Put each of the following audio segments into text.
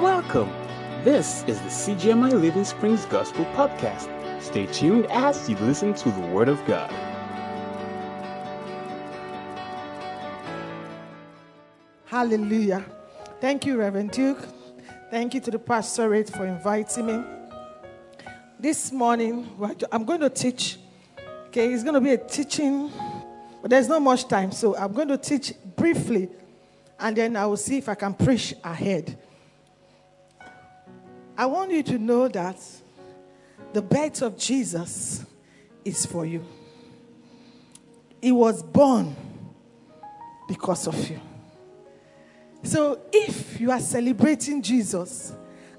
Welcome. This is the CGMI Living Springs Gospel Podcast. Stay tuned as you listen to the Word of God. Hallelujah. Thank you, Reverend Duke. Thank you to the pastorate for inviting me. This morning, I'm going to teach. Okay, it's going to be a teaching, but there's not much time. So I'm going to teach briefly, and then I will see if I can preach ahead. I want you to know that the birth of Jesus is for you. He was born because of you. So if you are celebrating Jesus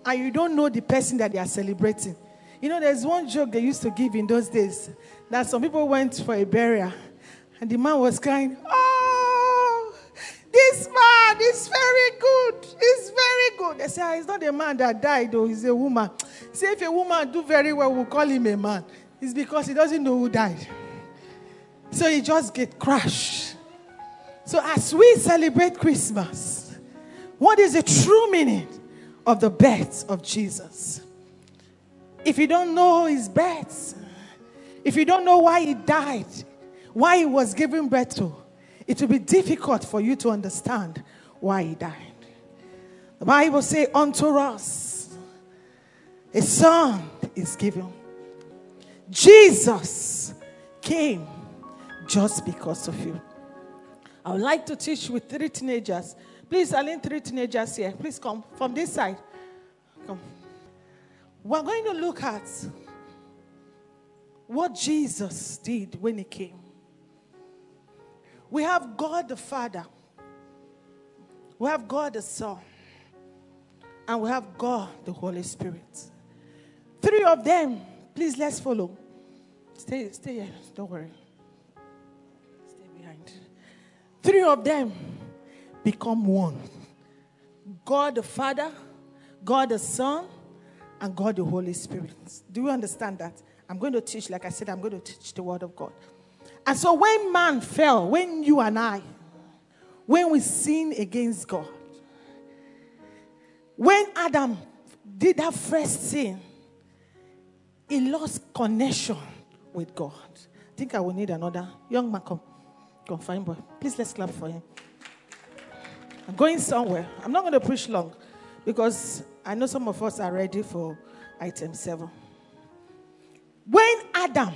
and you don't know the person that they are celebrating, you know, there's one joke they used to give in those days that some people went for a burial and the man was crying, Oh, this man is very good. He's very good. They say, "Ah, It's not a man that died, though, he's a woman. Say, if a woman do very well, we'll call him a man. It's because he doesn't know who died. So he just get crushed. So as we celebrate Christmas, what is the true meaning of the birth of Jesus? If you don't know his birth, if you don't know why he died, why he was given birth to, it will be difficult for you to understand why he died. The Bible says, Unto us a son is given. Jesus came just because of you. I would like to teach with three teenagers. Please, need three teenagers here. Please come from this side. Come. We're going to look at what Jesus did when he came. We have God the Father, we have God the Son, and we have God the Holy Spirit. Three of them, please let's follow. Stay, stay here, don't worry. Stay behind. Three of them become one God the Father, God the Son, and God the Holy Spirit. Do you understand that? I'm going to teach, like I said, I'm going to teach the Word of God. And so when man fell, when you and I, when we sin against God, when Adam did that first sin, he lost connection with God. I think I will need another young man. Come, come, fine boy. Please let's clap for him. I'm going somewhere. I'm not going to preach long because I know some of us are ready for item seven. When Adam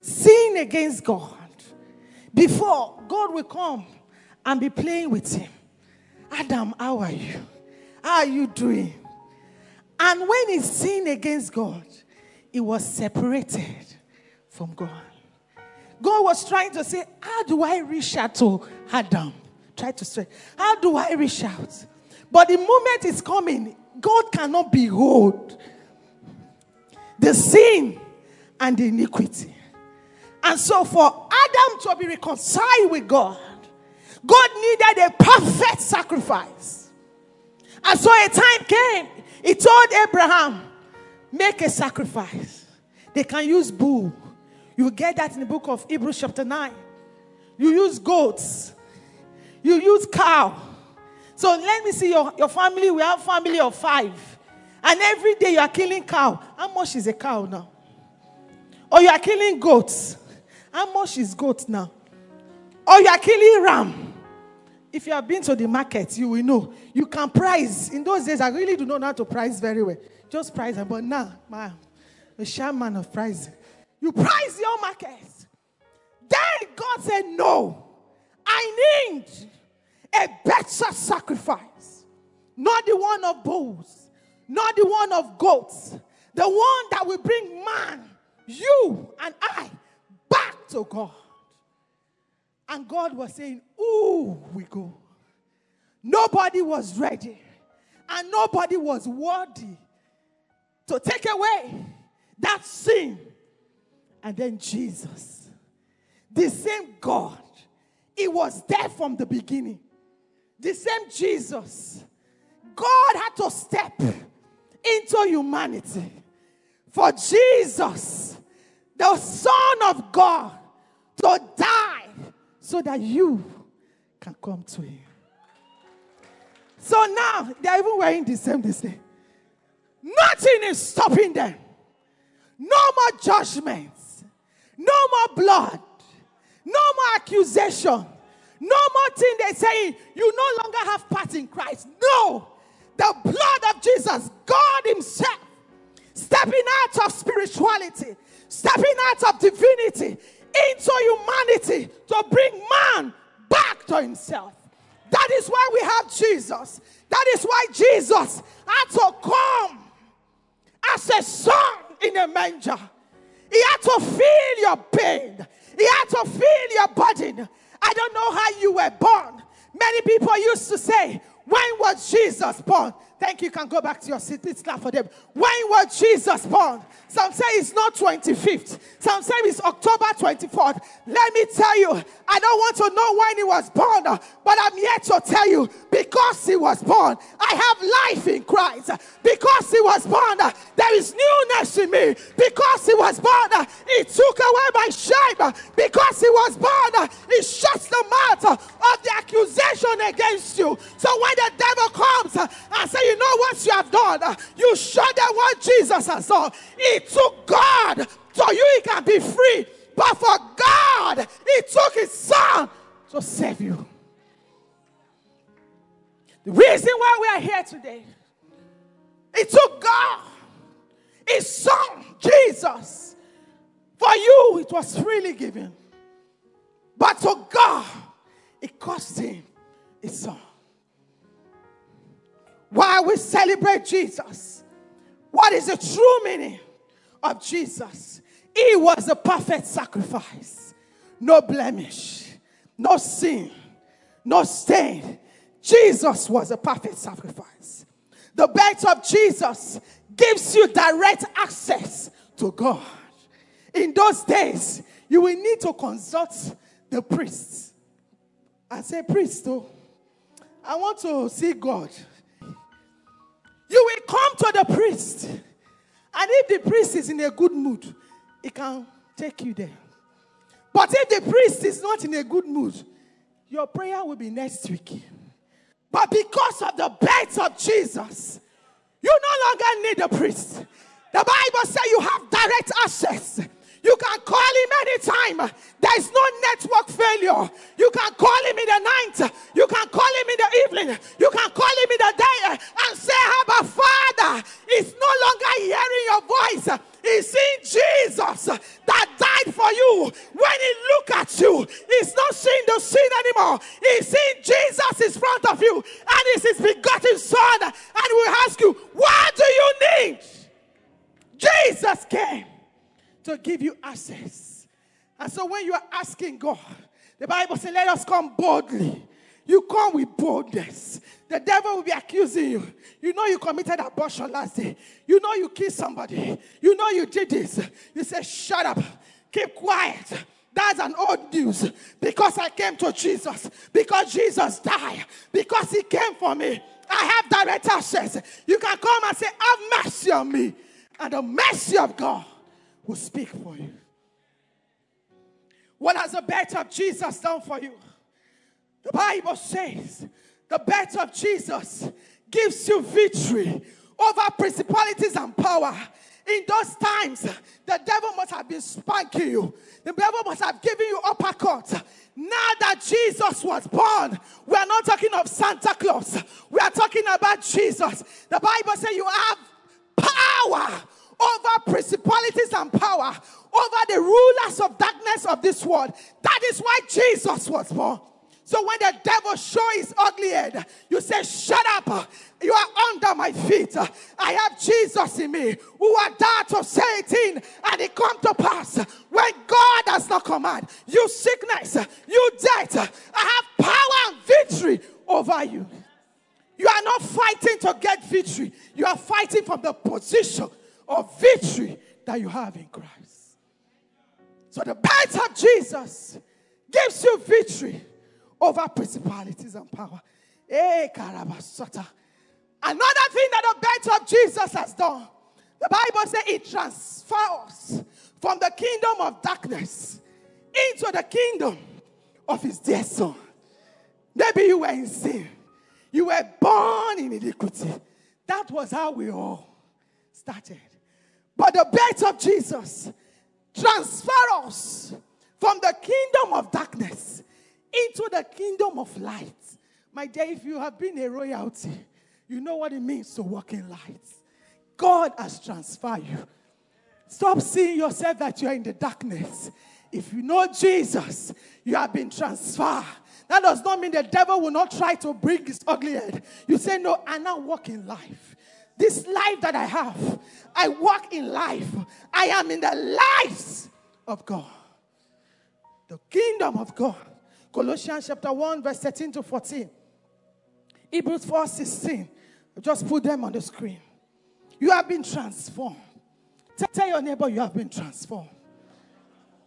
sinned against God, before God will come and be playing with him, Adam, how are you? How are you doing? And when he sinned against God, he was separated from God. God was trying to say, How do I reach out to Adam? Try to say, How do I reach out? But the moment is coming, God cannot behold the sin and the iniquity. And so, for Adam to be reconciled with God, God needed a perfect sacrifice. And so, a time came, He told Abraham, Make a sacrifice. They can use bull. You get that in the book of Hebrews, chapter 9. You use goats, you use cow. So let me see your, your family. We have family of five. And every day you are killing cow. How much is a cow now? Or you are killing goats. How much is goat now? Or you are killing ram. If you have been to the market, you will know. You can price. In those days, I really do not know how to price very well. Just price. But now, man, a shaman of pricing. You price your market. Then God said, No, I need a better sacrifice. Not the one of bulls, not the one of goats, the one that will bring man, you and I, back to God. And God was saying, Ooh, we go. Nobody was ready, and nobody was worthy to take away that sin. And then Jesus, the same God, He was there from the beginning. The same Jesus, God had to step into humanity for Jesus, the Son of God, to die so that you can come to Him. So now they're even wearing the same this day. Nothing is stopping them. No more judgments. No more blood. No more accusation. No more thing they saying you no longer have part in Christ. No. The blood of Jesus, God Himself, stepping out of spirituality, stepping out of divinity into humanity to bring man back to Himself. That is why we have Jesus. That is why Jesus had to come as a son in a manger. He had to feel your pain. He had to feel your burden. I don't know how you were born. Many people used to say, When was Jesus born? Thank you. can go back to your seat. Please clap for them. When was Jesus born? Some say it's not 25th. Some say it's October 24th. Let me tell you, I don't want to know when he was born, but I'm here to tell you because he was born, I have life in Christ. Because he was born, there is newness in me. Because he was born, he took away my shame. Because he was born, he shuts the mouth of the accusation against you. So when the devil comes and say, you know what you have done? You showed them what Jesus has done. It took God so you he can be free. But for God, He took His Son to save you. The reason why we are here today, it took God, His Son, Jesus. For you, it was freely given. But to God, it cost Him His Son. Why we celebrate Jesus? What is the true meaning of Jesus? He was a perfect sacrifice, no blemish, no sin, no stain. Jesus was a perfect sacrifice. The birth of Jesus gives you direct access to God. In those days, you will need to consult the priests. and say, Priest, oh, I want to see God. You will come to the priest. And if the priest is in a good mood, he can take you there. But if the priest is not in a good mood, your prayer will be next week. But because of the birth of Jesus, you no longer need a priest. The Bible says you have direct access you can call him anytime. There is no network failure. You can call him in the night. You can call him in the evening. You can call him in the day and say, Abba, Father, he's no longer hearing your voice. He's seeing Jesus that died for you. When he look at you, he's not seeing the sin anymore. He's seeing Jesus in front of you. And it's his begotten son. And we ask you, what do you need? Jesus came to give you access. And so when you are asking God, the Bible says, let us come boldly. You come with boldness. The devil will be accusing you. You know you committed abortion last day. You know you killed somebody. You know you did this. You say, shut up. Keep quiet. That's an old news. Because I came to Jesus. Because Jesus died. Because he came for me. I have direct access. You can come and say, have mercy on me. And the mercy of God will speak for you. What has the birth of Jesus done for you? The Bible says the birth of Jesus gives you victory over principalities and power. In those times, the devil must have been spanking you. The devil must have given you uppercut. Now that Jesus was born, we are not talking of Santa Claus. We are talking about Jesus. The Bible says you have power over principalities and power, over the rulers of darkness of this world. That is why Jesus was born. So when the devil show his ugly head, you say, Shut up. You are under my feet. I have Jesus in me who are say it in and it come to pass. When God does not command, you sickness, you death, I have power and victory over you. You are not fighting to get victory. You are fighting from the position of victory that you have in Christ. So the birth of Jesus gives you victory over principalities and power. Hey, Karabasata. Another thing that the birth of Jesus has done, the Bible says it transfers from the kingdom of darkness into the kingdom of his dear son. Maybe you were in sin. You were born in iniquity. That was how we all started. But the birth of Jesus transfer us from the kingdom of darkness into the kingdom of light. My dear, if you have been a royalty, you know what it means to walk in light. God has transferred you. Stop seeing yourself that you are in the darkness. If you know Jesus, you have been transferred. That does not mean the devil will not try to bring his ugly head. You say, No, I now walk in life. This life that I have, I walk in life. I am in the light of God. The kingdom of God. Colossians chapter 1, verse 13 to 14. Hebrews 4 16. Just put them on the screen. You have been transformed. Tell your neighbor you have been transformed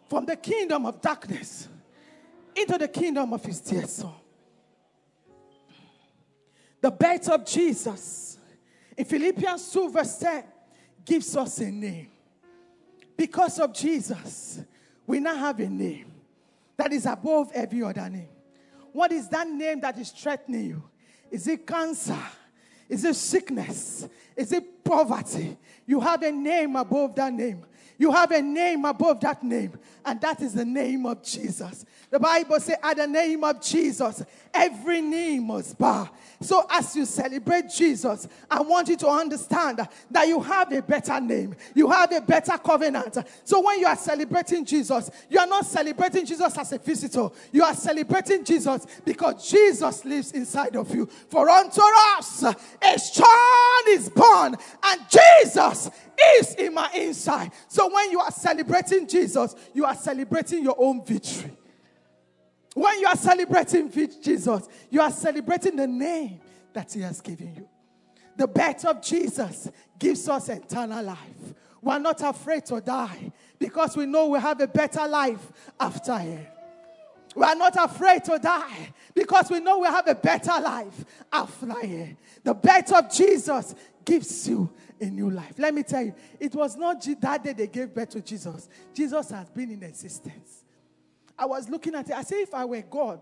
from the kingdom of darkness into the kingdom of his dear son. The birth of Jesus in Philippians 2, verse 10 gives us a name. Because of Jesus, we now have a name that is above every other name. What is that name that is threatening you? Is it cancer? Is it sickness? Is it poverty? You have a name above that name. You have a name above that name, and that is the name of Jesus. The Bible says, at the name of Jesus, every knee must bow. So, as you celebrate Jesus, I want you to understand that you have a better name, you have a better covenant. So, when you are celebrating Jesus, you are not celebrating Jesus as a visitor, you are celebrating Jesus because Jesus lives inside of you. For unto us a son is born, and Jesus is in my inside. So when you are celebrating Jesus, you are celebrating your own victory. When you are celebrating with Jesus, you are celebrating the name that He has given you. The birth of Jesus gives us eternal life. We are not afraid to die because we know we have a better life after Him. We are not afraid to die because we know we have a better life after Him. The birth of Jesus gives you a new life. Let me tell you, it was not that day they gave birth to Jesus. Jesus has been in existence. I was looking at it. I said, if I were God,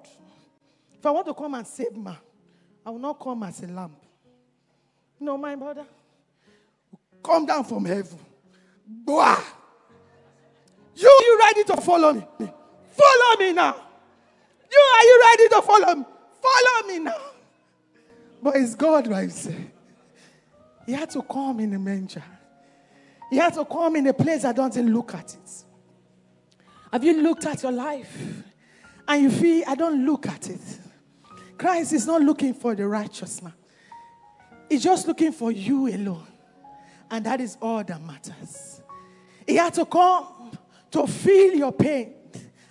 if I want to come and save man, I will not come as a lamb. No, my brother. Come down from heaven. Blah. You, you ready to follow me? Follow me now. You, are you ready to follow me? Follow me now. But it's God, right? He had to come in a manger. He had to come in a place that doesn't look at it. Have you looked at your life and you feel, I don't look at it? Christ is not looking for the righteous man, He's just looking for you alone. And that is all that matters. He had to come to feel your pain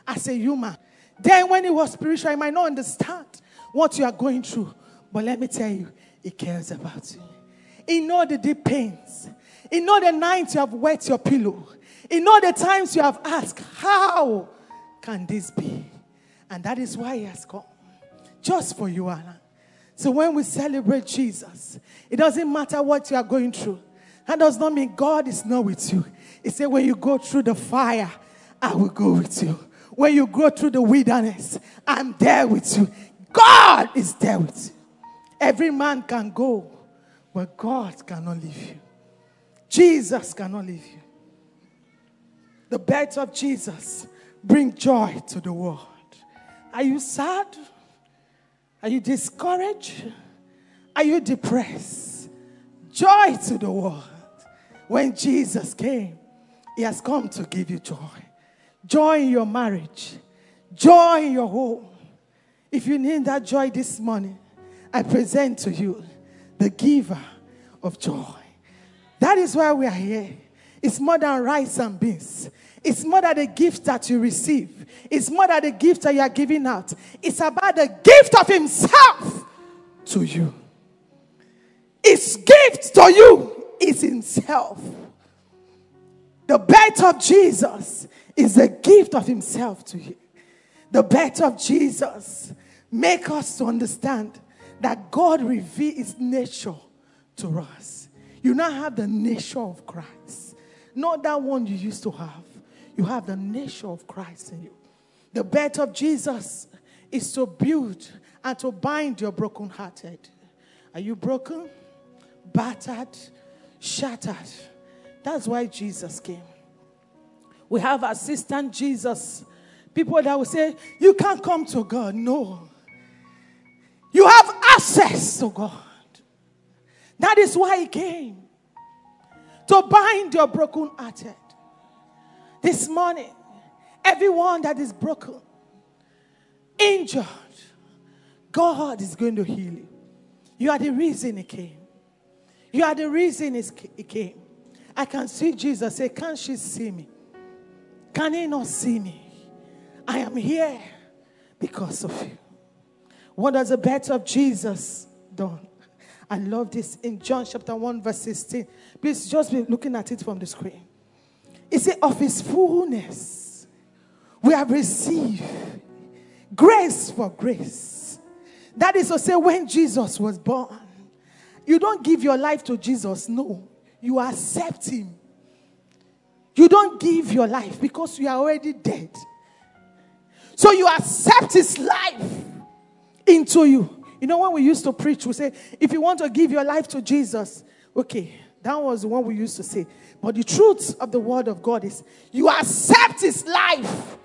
as a human. Then, when he was spiritual, he might not understand what you are going through. But let me tell you, he cares about you. In all the deep pains, in all the nights you have wet your pillow, in all the times you have asked, How can this be? And that is why He has come. Just for you, Anna. So when we celebrate Jesus, it doesn't matter what you are going through. That does not mean God is not with you. It says, when you go through the fire, I will go with you. When you go through the wilderness, I'm there with you. God is there with you. Every man can go, but God cannot leave you. Jesus cannot leave you. The birth of Jesus bring joy to the world. Are you sad? Are you discouraged? Are you depressed? Joy to the world. When Jesus came, He has come to give you joy. Joy in your marriage, joy in your home. If you need that joy this morning, I present to you the giver of joy. That is why we are here. It's more than rice and beans. It's more than the gift that you receive. It's more than the gift that you are giving out. It's about the gift of Himself to you. His gift to you is Himself. The birth of Jesus is the gift of Himself to you. The birth of Jesus make us to understand that God revealed his nature to us. You now have the nature of Christ. Not that one you used to have. You have the nature of Christ in you. The birth of Jesus is to build and to bind your brokenhearted. Are you broken, battered, shattered? That's why Jesus came. We have assistant Jesus. People that will say, You can't come to God. No. You have access to God. That is why He came to bind your broken hearted. This morning, everyone that is broken, injured, God is going to heal you. You are the reason He came. You are the reason He came. I can see Jesus say, Can't she see me? Can He not see me? I am here because of you. What does the birth of Jesus done? I love this in John chapter 1, verse 16. Please just be looking at it from the screen. It says, Of his fullness, we have received grace for grace. That is to say, when Jesus was born, you don't give your life to Jesus, no. You accept him. You don't give your life because you are already dead. So you accept his life into you. You know, when we used to preach, we say, if you want to give your life to Jesus, okay, that was one we used to say. But the truth of the word of God is you accept his life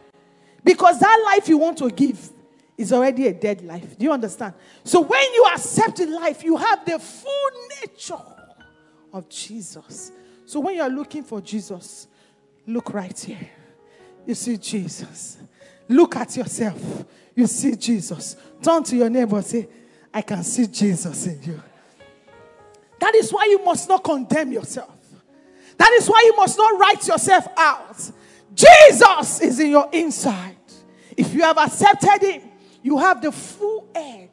because that life you want to give is already a dead life. Do you understand? So when you accept the life, you have the full nature of Jesus. So when you are looking for Jesus, look right here. You see Jesus. Look at yourself. You see Jesus. Turn to your neighbor say, I can see Jesus in you. That is why you must not condemn yourself. That is why you must not write yourself out. Jesus is in your inside. If you have accepted Him, you have the full head,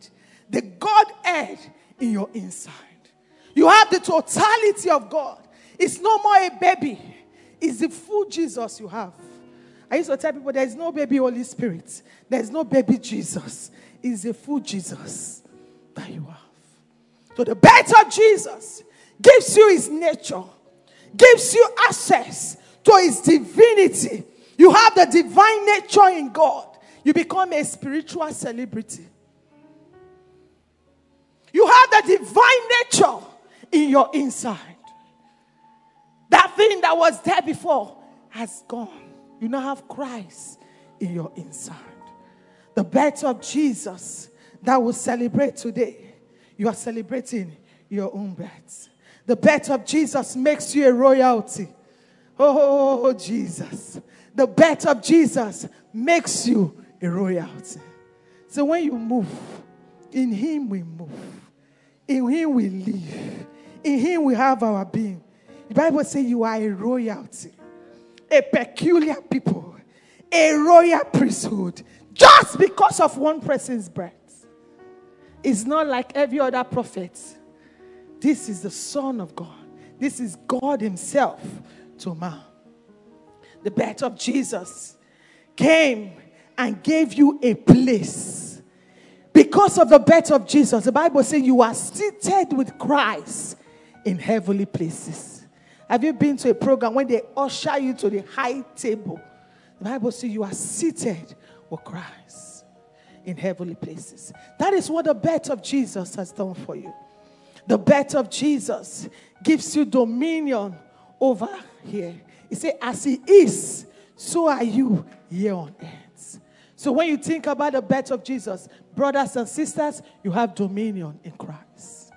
the God head in your inside. You have the totality of God. It's no more a baby, it's the full Jesus you have. I used to tell people there is no baby Holy Spirit, there is no baby Jesus. It's a full Jesus that you have. So the better Jesus gives you his nature, gives you access to his divinity. You have the divine nature in God. You become a spiritual celebrity. You have the divine nature in your inside. That thing that was there before has gone. You now have Christ in your inside. The birth of Jesus that will celebrate today, you are celebrating your own birth. The birth of Jesus makes you a royalty. Oh, Jesus. The birth of Jesus makes you a royalty. So when you move, in Him we move, in Him we live, in Him we have our being. The Bible says you are a royalty, a peculiar people, a royal priesthood, just because of one person's birth is not like every other prophet. This is the Son of God. This is God Himself to man. The birth of Jesus came and gave you a place. Because of the birth of Jesus, the Bible says you are seated with Christ in heavenly places. Have you been to a program when they usher you to the high table? The Bible says you are seated with Christ in heavenly places. That is what the birth of Jesus has done for you. The birth of Jesus gives you dominion over here. He said, As He is, so are you here on earth. So when you think about the birth of Jesus, brothers and sisters, you have dominion in Christ.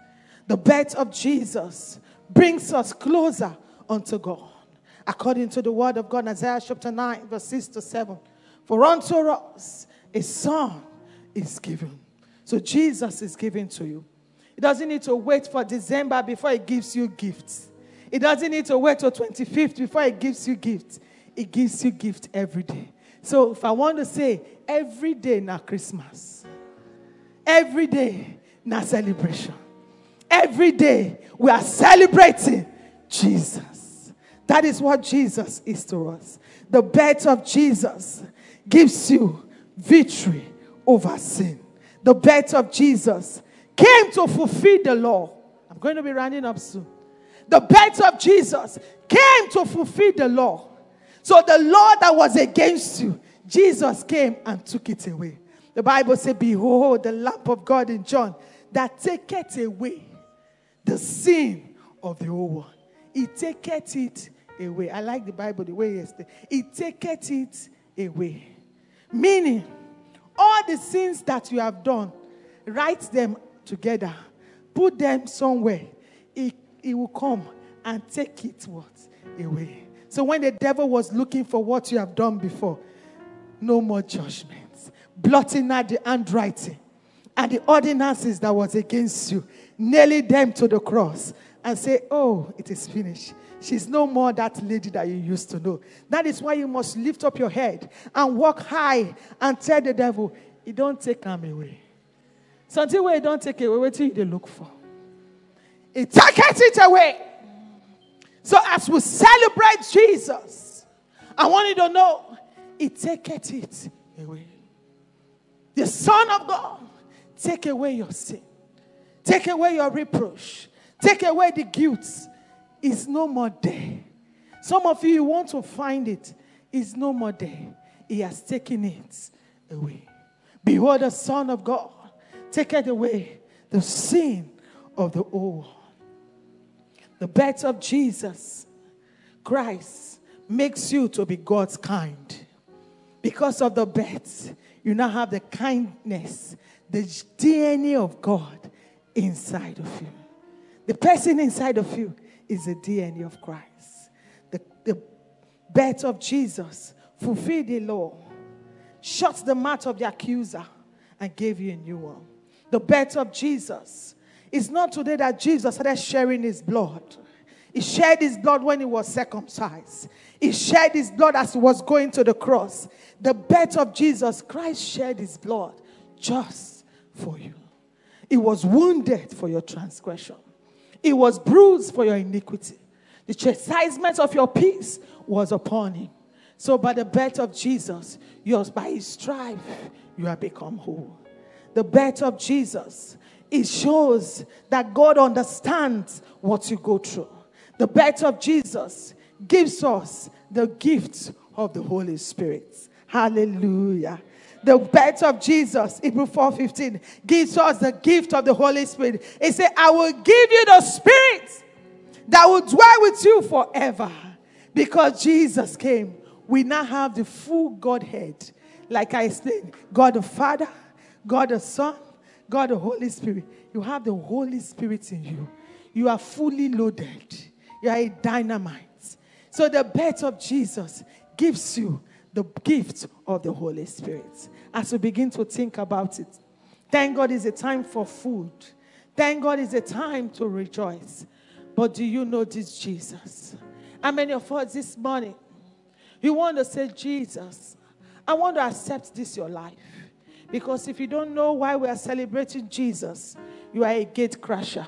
The birth of Jesus brings us closer unto God. According to the word of God, Isaiah chapter 9, verse 6 to 7. For unto us a son is given. So Jesus is given to you. He doesn't need to wait for December before he gives you gifts. He doesn't need to wait till 25th before he gives you gifts. He gives you gift every day. So if I want to say every day now Christmas. Every day now celebration. Every day we are celebrating Jesus. That is what Jesus is to us. The birth of Jesus gives you victory over sin. The birth of Jesus came to fulfill the law. I'm going to be running up soon. The birth of Jesus came to fulfill the law. So the law that was against you, Jesus came and took it away. The Bible said, Behold, the lamp of God in John that taketh away the sin of the old one. He taketh it away. I like the Bible the way it says. He taketh it away. Meaning, all the sins that you have done, write them together, put them somewhere. He, he will come and take it what? Away. So when the devil was looking for what you have done before, no more judgments, blotting out the handwriting and the ordinances that was against you, nailing them to the cross, and say, "Oh, it is finished." She's no more that lady that you used to know. That is why you must lift up your head and walk high and tell the devil, "You don't take him away." Something where you don't take away, what do you look for? It takes it away. So as we celebrate Jesus, I want you to know, He taketh it away. The Son of God, take away your sin, take away your reproach, take away the guilt. It's no more there. Some of you, want to find it. It's no more there. He has taken it away. Behold, the Son of God taketh away the sin of the old. The birth of Jesus Christ makes you to be God's kind. Because of the birth, you now have the kindness, the DNA of God inside of you. The person inside of you is the DNA of Christ. The, the birth of Jesus fulfilled the law, shut the mouth of the accuser, and gave you a new one. The birth of Jesus it's not today that Jesus started sharing his blood. He shed his blood when he was circumcised. He shed his blood as he was going to the cross. The birth of Jesus Christ shed his blood just for you. He was wounded for your transgression. He was bruised for your iniquity. The chastisement of your peace was upon him. So by the birth of Jesus, yours by his strife, you have become whole. The birth of Jesus it shows that God understands what you go through. The birth of Jesus gives us the gift of the Holy Spirit. Hallelujah. The birth of Jesus, Hebrew 4:15, gives us the gift of the Holy Spirit. It said, I will give you the spirit that will dwell with you forever. Because Jesus came, we now have the full Godhead. Like I said, God the Father, God the Son, God, the Holy Spirit. You have the Holy Spirit in you. You are fully loaded. You are a dynamite. So the birth of Jesus gives you the gift of the Holy Spirit. As we begin to think about it, thank God is a time for food. Thank God is a time to rejoice. But do you know this Jesus? How many of us this morning, you want to say, Jesus, I want to accept this your life. Because if you don't know why we are celebrating Jesus, you are a gate crasher.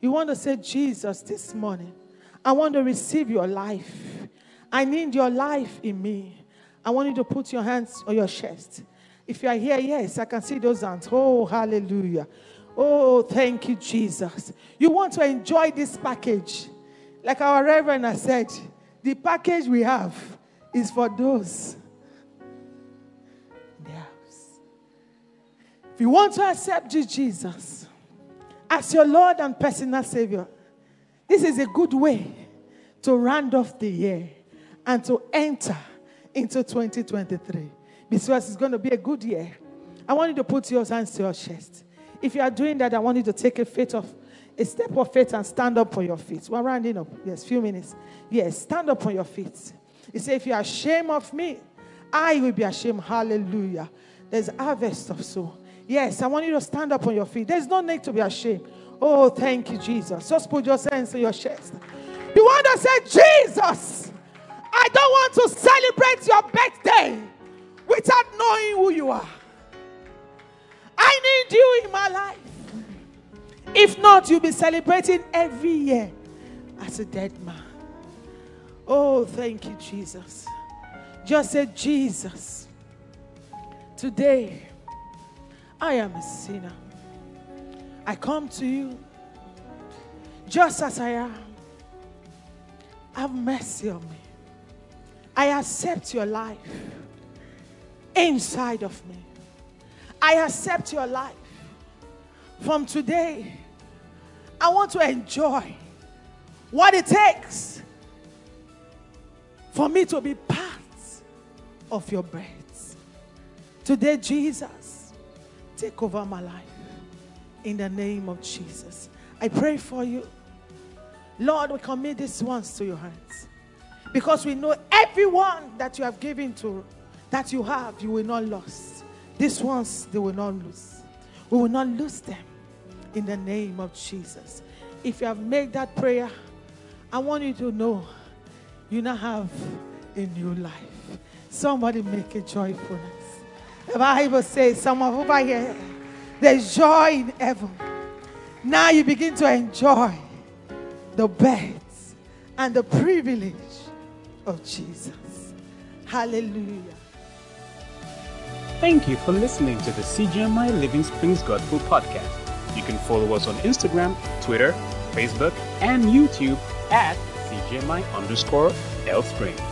You want to say, Jesus, this morning, I want to receive your life. I need your life in me. I want you to put your hands on your chest. If you are here, yes, I can see those hands. Oh, hallelujah. Oh, thank you, Jesus. You want to enjoy this package. Like our Reverend has said, the package we have is for those If you want to accept Jesus as your Lord and personal Savior, this is a good way to round off the year and to enter into 2023 because it's going to be a good year. I want you to put your hands to your chest. If you are doing that, I want you to take a faith of a step of faith and stand up on your feet. We're rounding up. Yes, few minutes. Yes, stand up on your feet. He said, If you are ashamed of me, I will be ashamed. Hallelujah. There's harvest of soul. Yes, I want you to stand up on your feet. There's no need to be ashamed. Oh, thank you, Jesus. Just put your hands on your chest. You want to say, Jesus, I don't want to celebrate your birthday without knowing who you are. I need you in my life. If not, you'll be celebrating every year as a dead man. Oh, thank you, Jesus. Just say, Jesus, today I am a sinner. I come to you just as I am. Have mercy on me. I accept your life inside of me. I accept your life from today, I want to enjoy what it takes for me to be part of your breath. Today, Jesus, take over my life in the name of Jesus. I pray for you. Lord, we commit these ones to your hands because we know everyone that you have given to, that you have, you will not lose. These ones, they will not lose. We will not lose them in the name of Jesus. If you have made that prayer, I want you to know you now have a new life. Somebody make a joyfulness. The Bible says, some of over here, there's joy in heaven. Now you begin to enjoy the beds and the privilege of Jesus. Hallelujah. Thank you for listening to the CGMI Living Springs Gospel Podcast. You can follow us on Instagram, Twitter, Facebook, and YouTube at CGMI underscore L Springs.